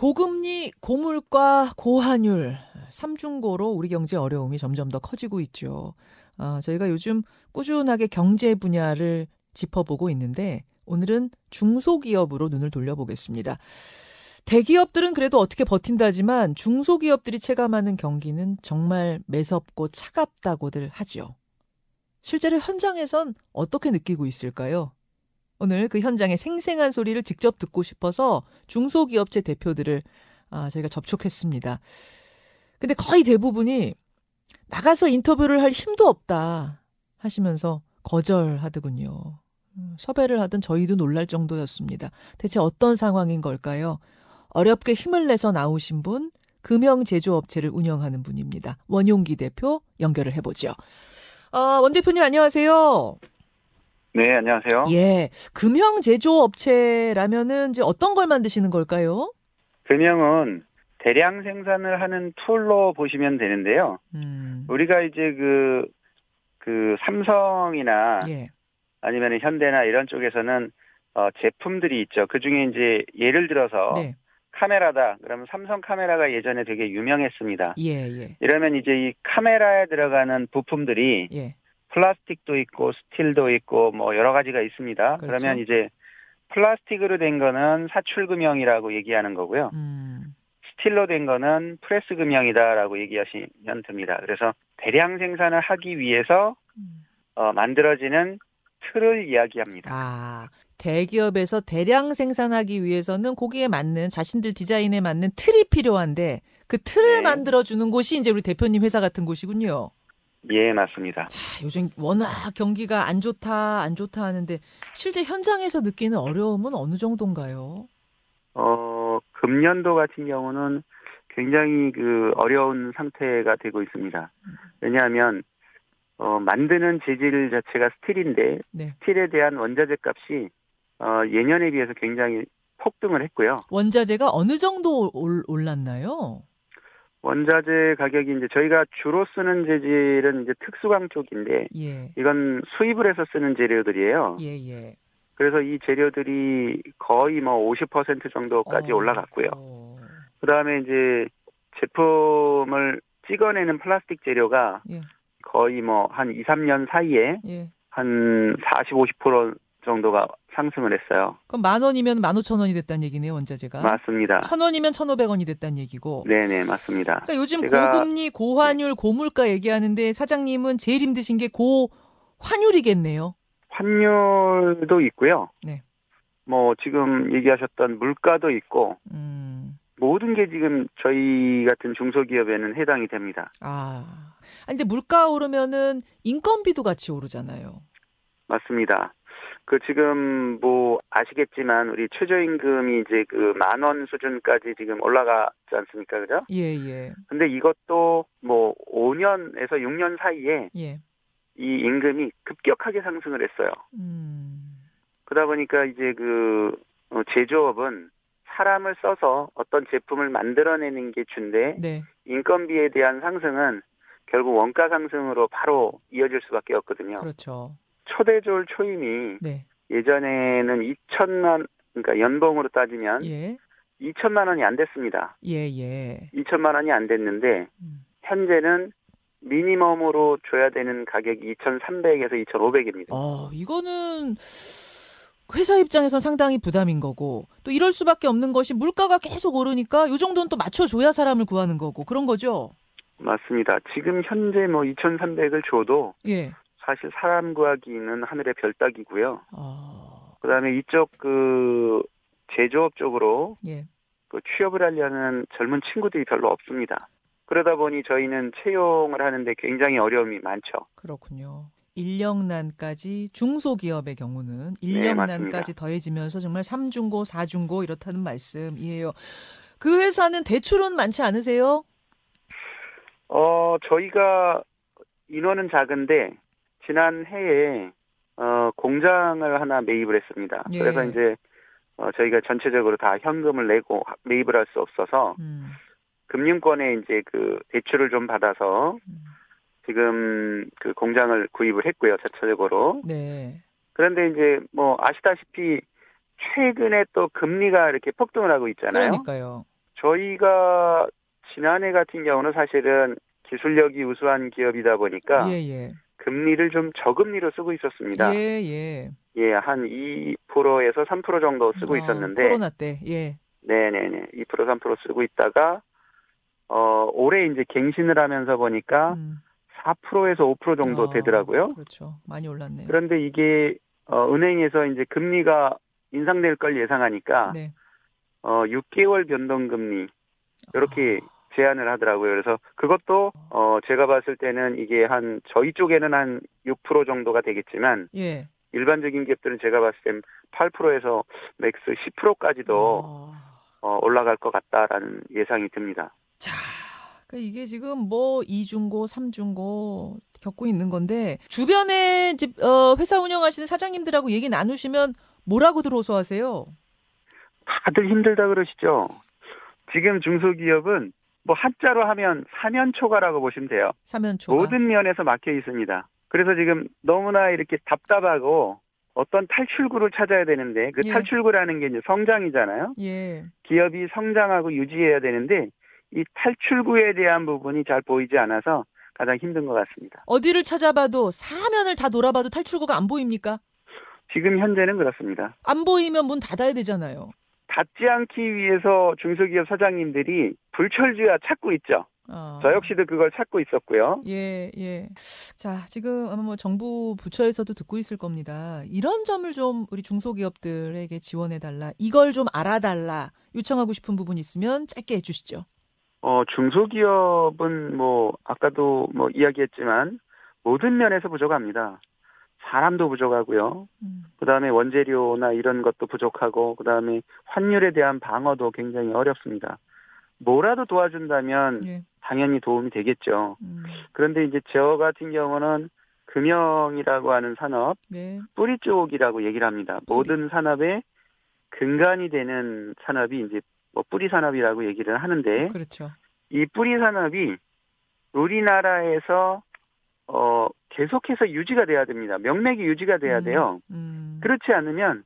고금리, 고물가, 고환율, 삼중고로 우리 경제 어려움이 점점 더 커지고 있죠. 아, 저희가 요즘 꾸준하게 경제 분야를 짚어보고 있는데 오늘은 중소기업으로 눈을 돌려보겠습니다. 대기업들은 그래도 어떻게 버틴다지만 중소기업들이 체감하는 경기는 정말 매섭고 차갑다고들 하지요. 실제로 현장에선 어떻게 느끼고 있을까요? 오늘 그 현장의 생생한 소리를 직접 듣고 싶어서 중소기업체 대표들을 아, 저희가 접촉했습니다. 근데 거의 대부분이 나가서 인터뷰를 할 힘도 없다 하시면서 거절하더군요. 음, 섭외를 하던 저희도 놀랄 정도였습니다. 대체 어떤 상황인 걸까요? 어렵게 힘을 내서 나오신 분, 금형 제조업체를 운영하는 분입니다. 원용기 대표 연결을 해보죠. 어, 원 대표님 안녕하세요. 네, 안녕하세요. 예, 금형 제조업체라면은 이제 어떤 걸 만드시는 걸까요? 금형은 대량 생산을 하는 툴로 보시면 되는데요. 음, 우리가 이제 그, 그 삼성이나 예, 아니면 현대나 이런 쪽에서는 어, 제품들이 있죠. 그 중에 이제 예를 들어서 네, 카메라다. 그러면 삼성 카메라가 예전에 되게 유명했습니다. 예, 예, 이러면 이제 이 카메라에 들어가는 부품들이 예, 플라스틱도 있고 스틸도 있고 뭐 여러 가지가 있습니다. 그렇죠. 그러면 이제 플라스틱으로 된 거는 사출금형이라고 얘기하는 거고요. 음, 스틸로 된 거는 프레스 금형이다라고 얘기하시면 됩니다. 그래서 대량 생산을 하기 위해서 음. 어, 만들어지는 틀을 이야기합니다. 아, 대기업에서 대량 생산하기 위해서는 거기에 맞는 자신들 디자인에 맞는 틀이 필요한데 그 틀을 네. 만들어 주는 곳이 이제 우리 대표님 회사 같은 곳이군요. 예, 맞습니다. 자, 요즘 워낙 경기가 안 좋다, 안 좋다 하는데 실제 현장에서 느끼는 어려움은 어느 정도인가요? 어, 금년도 같은 경우는 굉장히 그 어려운 상태가 되고 있습니다. 왜냐하면 어, 만드는 재질 자체가 스틸인데 네. 스틸에 대한 원자재 값이 어, 예년에 비해서 굉장히 폭등을 했고요. 원자재가 어느 정도 올, 올랐나요? 원자재 가격이 이제 저희가 주로 쓰는 재질은 이제 특수광 쪽인데 예. 이건 수입을 해서 쓰는 재료들이에요. 예, 예. 그래서 이 재료들이 거의 뭐 50% 정도까지 어, 올라갔고요. 어, 그다음에 이제 제품을 찍어내는 플라스틱 재료가 예. 거의 뭐 한 2, 3년 사이에 예. 한 40, 50% 정도가 상승을 했어요. 그럼 만 원이면 만 오천 원이 됐다는 얘기네요, 원자재가. 맞습니다. 천 원이면 천 오백 원이 됐다는 얘기고. 네네, 맞습니다. 그러니까 요즘 제가- 고금리, 고환율, 고물가 얘기하는데 사장님은 제일 힘드신 게 고환율이겠네요. 환율도 있고요. 네. 뭐 지금 얘기하셨던 물가도 있고 음. 모든 게 지금 저희 같은 중소기업에는 해당이 됩니다. 아. 아니, 근데 물가 오르면은 인건비도 같이 오르잖아요. 맞습니다. 그 지금 뭐 아시겠지만 우리 최저임금이 이제 그 만 원 수준까지 지금 올라가지 않습니까, 그죠? 예, 예. 근데 이것도 뭐 5년에서 6년 사이에 예. 이 임금이 급격하게 상승을 했어요. 음. 그러다 보니까 이제 그 어, 제조업은 사람을 써서 어떤 제품을 만들어내는 게 주인데 네. 인건비에 대한 상승은 결국 원가 상승으로 바로 이어질 수밖에 없거든요. 그렇죠. 초대졸 초임이 네. 예전에는 2천만 그러니까 연봉으로 따지면 예. 2천만 원이 안 됐습니다. 예, 예. 2천만 원이 안 됐는데 음. 현재는 미니멈으로 줘야 되는 가격이 2,300에서 2,500입니다. 어, 이거는 회사 입장에선 상당히 부담인 거고 또 이럴 수밖에 없는 것이 물가가 계속 오르니까 요 정도는 또 맞춰줘야 사람을 구하는 거고 그런 거죠. 맞습니다. 지금 현재 뭐 2,300을 줘도 예. 사실 사람 구하기는 하늘의 별 따기고요. 어, 그다음에 이쪽 그 제조업 쪽으로 예. 그 취업을 하려는 젊은 친구들이 별로 없습니다. 그러다 보니 저희는 채용을 하는데 굉장히 어려움이 많죠. 그렇군요. 인력난까지 중소기업의 경우는 네, 인력난까지 더해지면서 정말 삼중고 사중고 이렇다는 말씀이에요. 그 회사는 대출은 많지 않으세요? 어, 저희가 인원은 작은데 지난 해에 어, 공장을 하나 매입을 했습니다. 예. 그래서 이제 어, 저희가 전체적으로 다 현금을 내고 매입을 할 수 없어서 음, 금융권에 이제 그 대출을 좀 받아서 음. 지금 그 공장을 구입을 했고요, 자체적으로. 네. 그런데 이제 뭐 아시다시피 최근에 또 금리가 이렇게 폭등을 하고 있잖아요. 그러니까요. 저희가 지난해 같은 경우는 사실은 기술력이 우수한 기업이다 보니까 예, 예. 금리를 좀 저금리로 쓰고 있었습니다. 예, 예. 예, 한 2%에서 3% 정도 쓰고 아, 있었는데 코로나 때. 예. 네 네 네. 2% 3% 쓰고 있다가 어 올해 이제 갱신을 하면서 보니까 음. 4%에서 5% 정도 어, 되더라고요. 그렇죠. 많이 올랐네요. 그런데 이게 어 은행에서 이제 금리가 인상될 걸 예상하니까 네. 어 6개월 변동금리 이렇게 아. 제안을 하더라고요. 그래서 그것도 어 제가 봤을 때는 이게 한 저희 쪽에는 한 6% 정도가 되겠지만 예. 일반적인 기업들은 제가 봤을 땐 8%에서 max 10%까지도 아. 어, 올라갈 것 같다라는 예상이 듭니다. 자, 그러니까 이게 지금 뭐 이중고, 삼중고 겪고 있는 건데 주변에 이제 어, 회사 운영하시는 사장님들하고 얘기 나누시면 뭐라고 들어서 하세요? 다들 힘들다 그러시죠. 지금 중소기업은 뭐 한자로 하면 사면초가라고 보시면 돼요. 사면초가. 모든 면에서 막혀 있습니다. 그래서 지금 너무나 이렇게 답답하고 어떤 탈출구를 찾아야 되는데 그 예. 탈출구라는 게 이제 성장이잖아요. 예. 기업이 성장하고 유지해야 되는데 이 탈출구에 대한 부분이 잘 보이지 않아서 가장 힘든 것 같습니다. 어디를 찾아봐도 사면을 다 돌아봐도 탈출구가 안 보입니까? 지금 현재는 그렇습니다. 안 보이면 문 닫아야 되잖아요. 닫지 않기 위해서 중소기업 사장님들이 불철주야 찾고 있죠. 아. 저 역시도 그걸 찾고 있었고요. 예, 예. 자, 지금 아마 뭐 정부 부처에서도 듣고 있을 겁니다. 이런 점을 좀 우리 중소기업들에게 지원해달라. 이걸 좀 알아달라. 요청하고 싶은 부분 있으면 짧게 해주시죠. 어, 중소기업은 뭐 아까도 뭐 이야기했지만 모든 면에서 부족합니다. 사람도 부족하고요. 음, 그다음에 원재료나 이런 것도 부족하고 그다음에 환율에 대한 방어도 굉장히 어렵습니다. 뭐라도 도와준다면 예. 당연히 도움이 되겠죠. 음, 그런데 이제 저 같은 경우는 금형이라고 하는 산업, 네. 뿌리 쪽이라고 얘기를 합니다. 뿌리. 모든 산업의 근간이 되는 산업이 이제 뭐 뿌리 산업이라고 얘기를 하는데 그렇죠. 이 뿌리 산업이 우리나라에서 어 계속해서 유지가 돼야 됩니다. 명맥이 유지가 돼야 음, 돼요. 음, 그렇지 않으면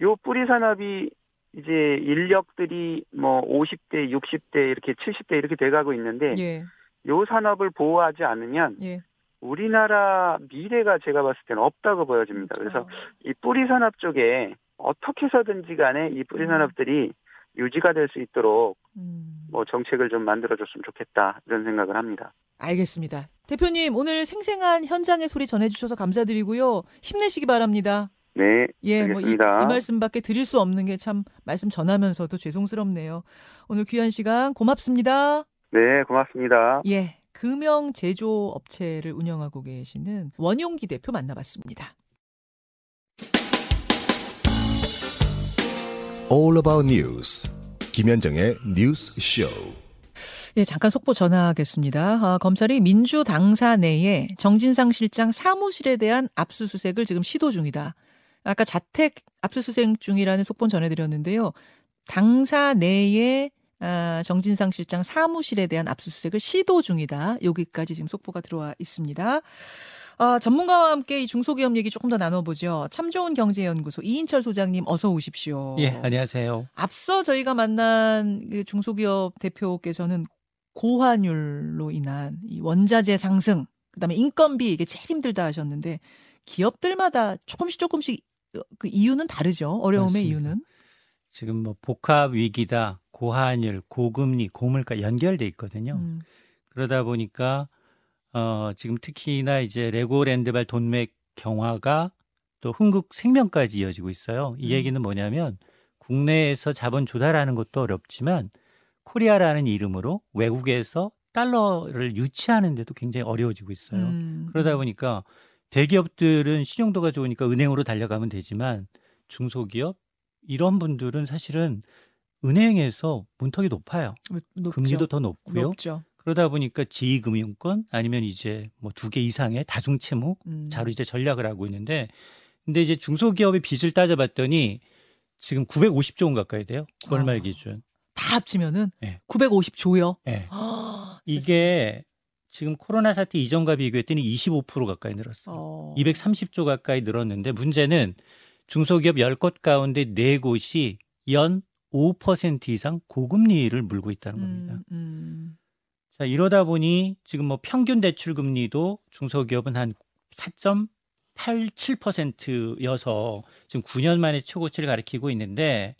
요 뿌리 산업이 이제 인력들이 뭐 50대, 60대 이렇게 70대 이렇게 돼 가고 있는데 예, 요 산업을 보호하지 않으면 예. 우리나라 미래가 제가 봤을 때는 없다고 보여집니다. 그래서 어, 이 뿌리 산업 쪽에 어떻게 해서든지 간에 이 뿌리 음. 산업들이 유지가 될 수 있도록 음, 뭐 정책을 좀 만들어 줬으면 좋겠다 이런 생각을 합니다. 알겠습니다. 대표님, 오늘 생생한 현장의 소리 전해주셔서 감사드리고요. 힘내시기 바랍니다. 네, 예, 뭐이 알겠습니다. 말씀밖에 드릴 수 없는 게 참 말씀 전하면서도 죄송스럽네요. 오늘 귀한 시간 고맙습니다. 네, 고맙습니다. 예, 금형 제조 업체를 운영하고 계시는 원용기 대표 만나봤습니다. All About News 김현정의 뉴스 쇼. 예, 잠깐 속보 전하겠습니다. 아, 검찰이 민주당사 내에 정진상 실장 사무실에 대한 압수수색을 지금 시도 중이다. 아까 자택 압수수색 중이라는 속보 전해드렸는데요. 당사 내에 아, 정진상 실장 사무실에 대한 압수수색을 시도 중이다. 여기까지 지금 속보가 들어와 있습니다. 아, 전문가와 함께 이 중소기업 얘기 조금 더 나눠보죠. 참 좋은 경제연구소 이인철 소장님 어서 오십시오. 예, 안녕하세요. 앞서 저희가 만난 그 중소기업 대표께서는 고환율로 인한 이 원자재 상승, 그다음에 인건비 이게 제일 힘들다 하셨는데 기업들마다 조금씩 조금씩 그 이유는 다르죠. 어려움의 맞습니다. 이유는. 지금 뭐 복합 위기다, 고환율, 고금리, 고물가 연결돼 있거든요. 음, 그러다 보니까 어 지금 특히나 이제 레고랜드발 돈맥 경화가 또 흥국 생명까지 이어지고 있어요. 이 음. 얘기는 뭐냐면 국내에서 자본 조달하는 것도 어렵지만 코리아라는 이름으로 외국에서 달러를 유치하는데도 굉장히 어려워지고 있어요. 음, 그러다 보니까 대기업들은 신용도가 좋으니까 은행으로 달려가면 되지만 중소기업 이런 분들은 사실은 은행에서 문턱이 높아요. 높죠. 금리도 더 높고요. 높죠. 그러다 보니까 제2금융권 아니면 이제 뭐 두 개 이상의 다중채무 음. 자로 이제 전락을 하고 있는데 근데 이제 중소기업의 빚을 따져봤더니 지금 950조 원 가까이 돼요. 9월 말 아. 기준. 다 합치면은 네. 950조요. 예. 아, 이게 지금 코로나 사태 이전과 비교했더니 25% 가까이 늘었어요. 어. 230조 가까이 늘었는데 문제는 중소기업 10곳 가운데 4곳이 연 5% 이상 고금리를 물고 있다는 겁니다. 음, 음. 자, 이러다 보니 지금 뭐 평균 대출 금리도 중소기업은 한 4.87%여서 지금 9년 만에 최고치를 가리키고 있는데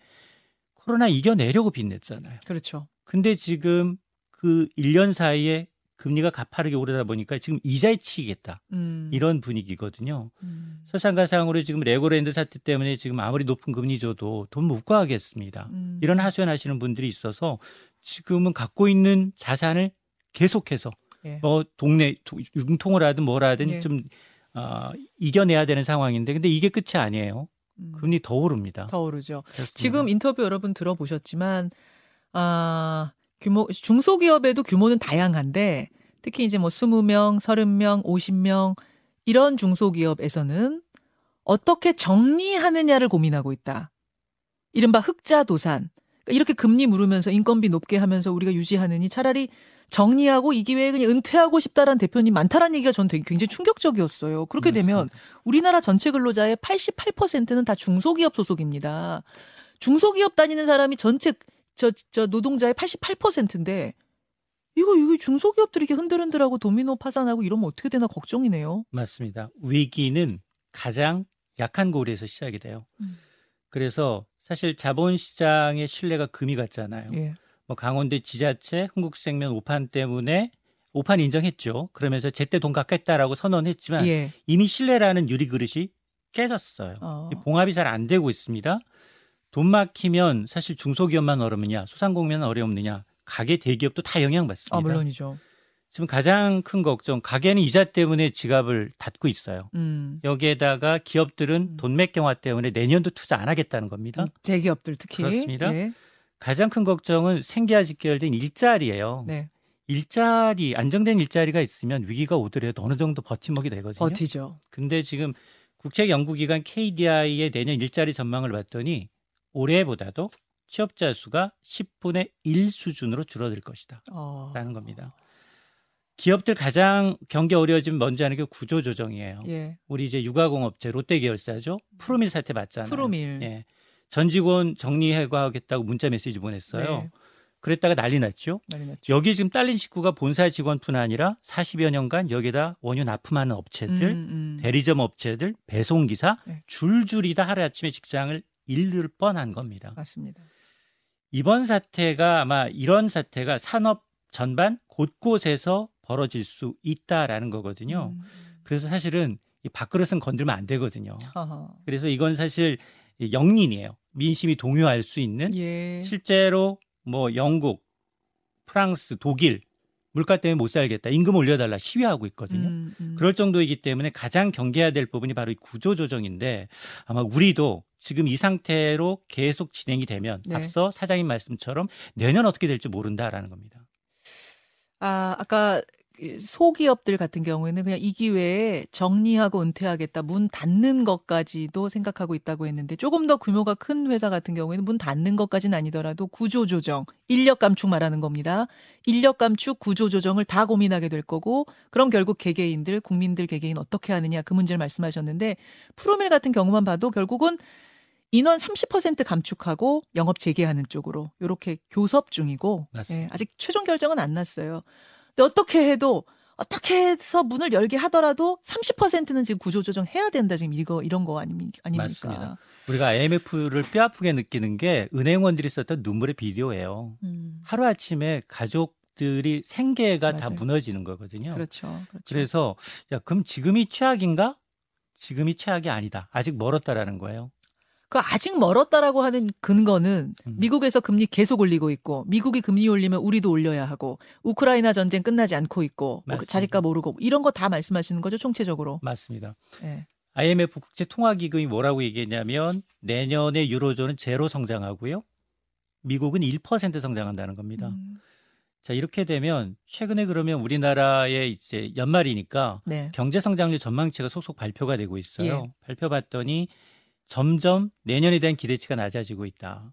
코로나 이겨내려고 빚냈잖아요. 그렇죠. 근데 지금 그 1년 사이에 금리가 가파르게 오르다 보니까 지금 이자에 치이겠다. 음. 이런 분위기거든요. 음. 설상가상으로 지금 레고랜드 사태 때문에 지금 아무리 높은 금리 줘도 돈 못 구하겠습니다. 음. 이런 하소연하시는 분들이 있어서 지금은 갖고 있는 자산을 계속해서 예. 뭐 동네 도- 융통을 하든 뭘 하든 예. 좀 어, 이겨내야 되는 상황인데 근데 이게 끝이 아니에요. 음. 금리 더 오릅니다. 더 오르죠. 그렇습니다. 지금 인터뷰 여러분 들어보셨지만 아 규모 중소기업에도 규모는 다양한데 특히 이제 뭐 20명, 30명, 50명 이런 중소기업에서는 어떻게 정리하느냐를 고민하고 있다. 이른바 흑자 도산. 그러니까 이렇게 금리 물으면서 인건비 높게 하면서 우리가 유지하느니 차라리 정리하고 이 기회에 그냥 은퇴하고 싶다라는 대표님 많다라는 얘기가 전 되게 굉장히 충격적이었어요. 그렇게 되면 우리나라 전체 근로자의 88%는 다 중소기업 소속입니다. 중소기업 다니는 사람이 전체 저, 저 노동자의 88%인데 이거 이거 중소기업들이 이렇게 흔들흔들하고 도미노 파산하고 이러면 어떻게 되나 걱정이네요. 맞습니다. 위기는 가장 약한 고리에서 시작이 돼요. 음. 그래서 사실 자본시장의 신뢰가 금이 갔잖아요. 예. 뭐 강원도 지자체, 흥국생명 오판 때문에 오판 인정했죠. 그러면서 제때 돈 갚겠다라고 선언했지만 예. 이미 신뢰라는 유리 그릇이 깨졌어요. 어. 이 봉합이 잘 안 되고 있습니다. 돈 막히면 사실 중소기업만 어렵느냐, 소상공인만 어렵느냐, 가게 대기업도 다 영향받습니다. 아 물론이죠. 지금 가장 큰 걱정, 가게는 이자 때문에 지갑을 닫고 있어요. 음. 여기에다가 기업들은 음. 돈 맥경화 때문에 내년도 투자 안 하겠다는 겁니다. 대기업들 특히 그렇습니다. 예. 가장 큰 걱정은 생계와 직결된 일자리예요. 네. 일자리 안정된 일자리가 있으면 위기가 오더라도 어느 정도 버팀목이 되거든요. 버티죠. 근데 지금 국책 연구기관 KDI의 내년 일자리 전망을 봤더니 올해보다도 취업자 수가 10분의 1 수준으로 줄어들 것이다. 어. 라는 겁니다. 기업들 가장 경기 어려워지면 먼저 하는 게 구조 조정이에요. 예. 우리 이제 육아공업체 롯데 계열사죠. 프로밀 사태 봤잖아요. 프로밀. 예. 전 직원 정리해고하겠다고 문자 메시지 보냈어요. 네. 그랬다가 난리 났죠. 난리 났죠. 여기 지금 딸린 식구가 본사 직원뿐 아니라 40여 년간 여기다 원유 납품하는 업체들, 음, 음. 대리점 업체들, 배송기사 네. 줄줄이 다 하루아침에 직장을 잃을 뻔한 겁니다. 맞습니다. 이번 사태가 아마 이런 사태가 산업 전반 곳곳에서 벌어질 수 있다라는 거거든요. 음. 그래서 사실은 이 밥그릇은 건들면 안 되거든요. 하하. 그래서 이건 사실 영린이에요. 민심이 동요할 수 있는 예. 실제로 뭐 영국, 프랑스, 독일 물가 때문에 못 살겠다. 임금 올려달라 시위하고 있거든요. 음, 음. 그럴 정도이기 때문에 가장 경계해야 될 부분이 바로 이 구조 조정인데 아마 우리도 지금 이 상태로 계속 진행이 되면 네. 앞서 사장님 말씀처럼 내년 어떻게 될지 모른다라는 겁니다. 아, 아까 그 소기업들 같은 경우에는 그냥 이 기회에 정리하고 은퇴하겠다, 문 닫는 것까지도 생각하고 있다고 했는데 조금 더 규모가 큰 회사 같은 경우에는 문 닫는 것까지는 아니더라도 구조조정, 인력 감축 말하는 겁니다. 인력 감축, 구조조정을 다 고민하게 될 거고, 그럼 결국 개개인들, 국민들 개개인 어떻게 하느냐 그 문제를 말씀하셨는데, 프로밀 같은 경우만 봐도 결국은 인원 30% 감축하고 영업 재개하는 쪽으로 이렇게 교섭 중이고. 예, 아직 최종 결정은 안 났어요. 근데 어떻게 해도 어떻게 해서 문을 열게 하더라도 30%는 지금 구조조정 해야 된다 지금 이거 이런 거 아닙니까? 아닙니까? 맞습니다. 우리가 IMF를 뼈아프게 느끼는 게 은행원들이 썼던 눈물의 비디오예요. 음, 하루 아침에 가족 들이 생계가 다 맞아요. 무너지는 거거든요. 그렇죠. 그렇죠. 그래서 야 그럼 지금이 최악인가? 지금이 최악이 아니다. 아직 멀었다라는 거예요. 그 아직 멀었다라고 하는 근거는 음. 미국에서 금리 계속 올리고 있고 미국이 금리 올리면 우리도 올려야 하고 우크라이나 전쟁 끝나지 않고 있고 뭐 맞습니다. 자식값 오르고 이런 거 다 말씀하시는 거죠 총체적으로. 맞습니다. 예. IMF 국제 통화 기금이 뭐라고 얘기했냐면 내년에 유로존은 제로 성장하고요. 미국은 1% 성장한다는 겁니다. 음, 자, 이렇게 되면 최근에 그러면 우리나라의 이제 연말이니까 네. 경제 성장률 전망치가 속속 발표가 되고 있어요. 예. 발표 봤더니 점점 내년에 대한 기대치가 낮아지고 있다.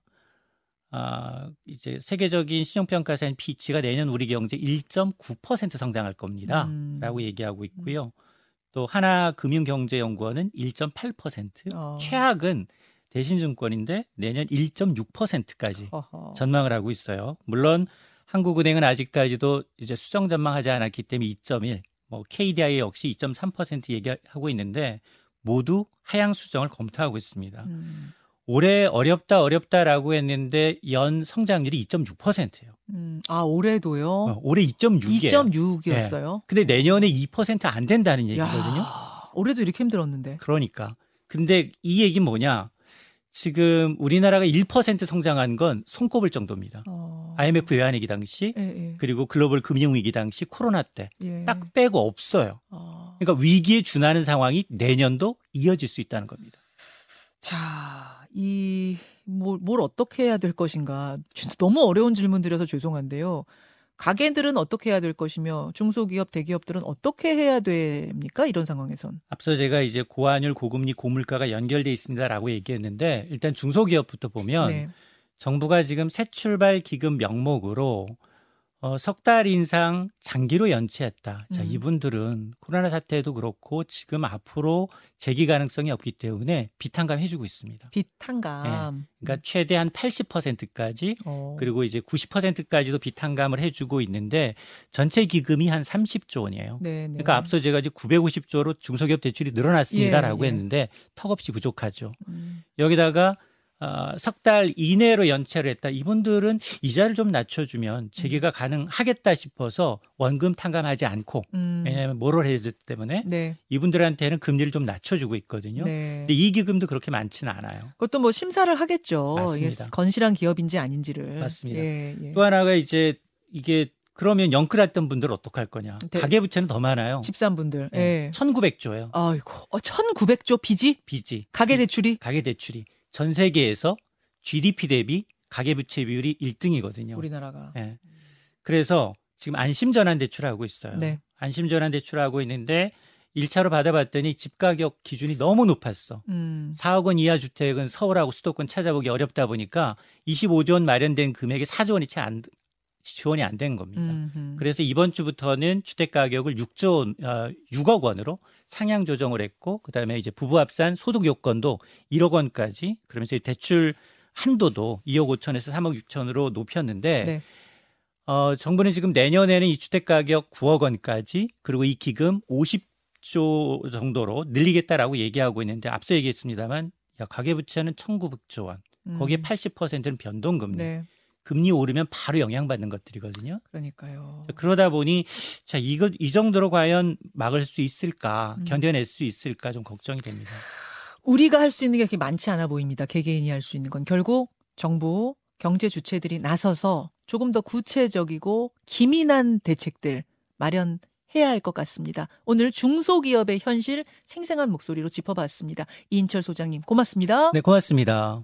아, 이제 세계적인 신용평가사인 피치가 내년 우리 경제 1.9% 성장할 겁니다. 음. 라고 얘기하고 있고요. 또 하나금융경제연구원은 1.8%, 어. 최악은 대신증권인데 내년 1.6%까지 어허. 전망을 하고 있어요. 물론 한국은행은 아직까지도 이제 수정 전망하지 않았기 때문에 2.1, 뭐 KDI 역시 2.3% 얘기하고 있는데 모두 하향 수정을 검토하고 있습니다. 음, 올해 어렵다 어렵다라고 했는데 연 성장률이 2.6%예요. 음, 아 올해도요. 어, 올해 2.6이에요. 2.6이었어요. 근데 내년에 2%안 된다는 얘기거든요. 올해도 이렇게 힘들었는데. 그러니까. 근데 이 얘기는 뭐냐? 지금 우리나라가 1% 성장한 건 손꼽을 정도입니다. 어. IMF 외환위기 당시 예, 예. 그리고 글로벌 금융위기 당시 코로나 때딱 예. 빼고 없어요. 어. 그러니까 위기에 준하는 상황이 내년도 이어질 수 있다는 겁니다. 자, 이, 뭘, 뭘 어떻게 해야 될 것인가. 진짜 너무 어려운 질문 드려서 죄송한데요. 가게들은 어떻게 해야 될 것이며 중소기업, 대기업들은 어떻게 해야 됩니까? 이런 상황에선. 앞서 제가 이제 고환율, 고금리, 고물가가 연결돼 있습니다라고 얘기했는데 일단 중소기업부터 보면 네. 정부가 지금 새 출발 기금 명목으로 어, 석 달 인상 장기로 연체했다. 자, 음. 이분들은 코로나 사태도 그렇고 지금 앞으로 재기 가능성이 없기 때문에 비탄감 해주고 있습니다. 비탄감. 그러니까 최대한 80%까지 어. 그리고 이제 90%까지도 비탄감을 해주고 있는데 전체 기금이 한 30조 원이에요. 네, 네. 그러니까 앞서 제가 이제 950조로 중소기업 대출이 늘어났습니다라고 예, 예. 했는데 턱없이 부족하죠. 음. 여기다가 어, 석달 이내로 연체를 했다. 이분들은 이자를 좀 낮춰주면 재개가 가능하겠다 싶어서 원금 탕감하지 않고 음. 왜냐하면 모럴 헤즈 때문에 네. 이분들한테는 금리를 좀 낮춰주고 있거든요. 네. 근데 이 기금도 그렇게 많지는 않아요. 그것도 뭐 심사를 하겠죠. 맞습니다. 이게 건실한 기업인지 아닌지를. 맞습니다. 예, 예. 또 하나가 이제 이게 그러면 영끌했던 분들 어떡할 거냐. 네. 가계부채는 더 많아요. 집산분들. 네. 예. 1900조예요. 아이고, 어, 1,900조 빚이 빚이. 가계 대출이 가계 대출이 전 세계에서 GDP 대비 가계부채 비율이 1등이거든요. 우리나라가. 예. 그래서 지금 안심전환 대출하고 있어요. 네. 안심전환 대출하고 있는데 1차로 받아봤더니 집 가격 기준이 너무 높았어. 음. 4억 원 이하 주택은 서울하고 수도권 찾아보기 어렵다 보니까 25조 원 마련된 금액이 4조 원이 채 안, 지원이 안 된 겁니다. 음흠. 그래서 이번 주부터는 주택 가격을 6조 원, 어, 6억 원으로 상향 조정을 했고 그다음에 이제 부부 합산 소득 요건도 1억 원까지 그러면서 이 대출 한도도 2억 5천에서 3억 6천으로 높였는데 네. 어, 정부는 지금 내년에는 이 주택 가격 9억 원까지 그리고 이 기금 50조 정도로 늘리겠다라고 얘기하고 있는데 앞서 얘기했습니다만 야, 가계부채는 1,900조 원. 거기에 음. 80%는 변동금리. 네. 금리 오르면 바로 영향받는 것들이거든요. 그러니까요. 그러다 보니 자 이거 이 정도로 과연 막을 수 있을까 음. 견뎌낼 수 있을까 좀 걱정이 됩니다. 우리가 할 수 있는 게 그렇게 많지 않아 보입니다. 개개인이 할 수 있는 건 결국 정부, 경제 주체들이 나서서 조금 더 구체적이고 기민한 대책들 마련 해야 할 것 같습니다. 오늘 중소기업의 현실 생생한 목소리로 짚어봤습니다. 이인철 소장님 고맙습니다. 네 고맙습니다.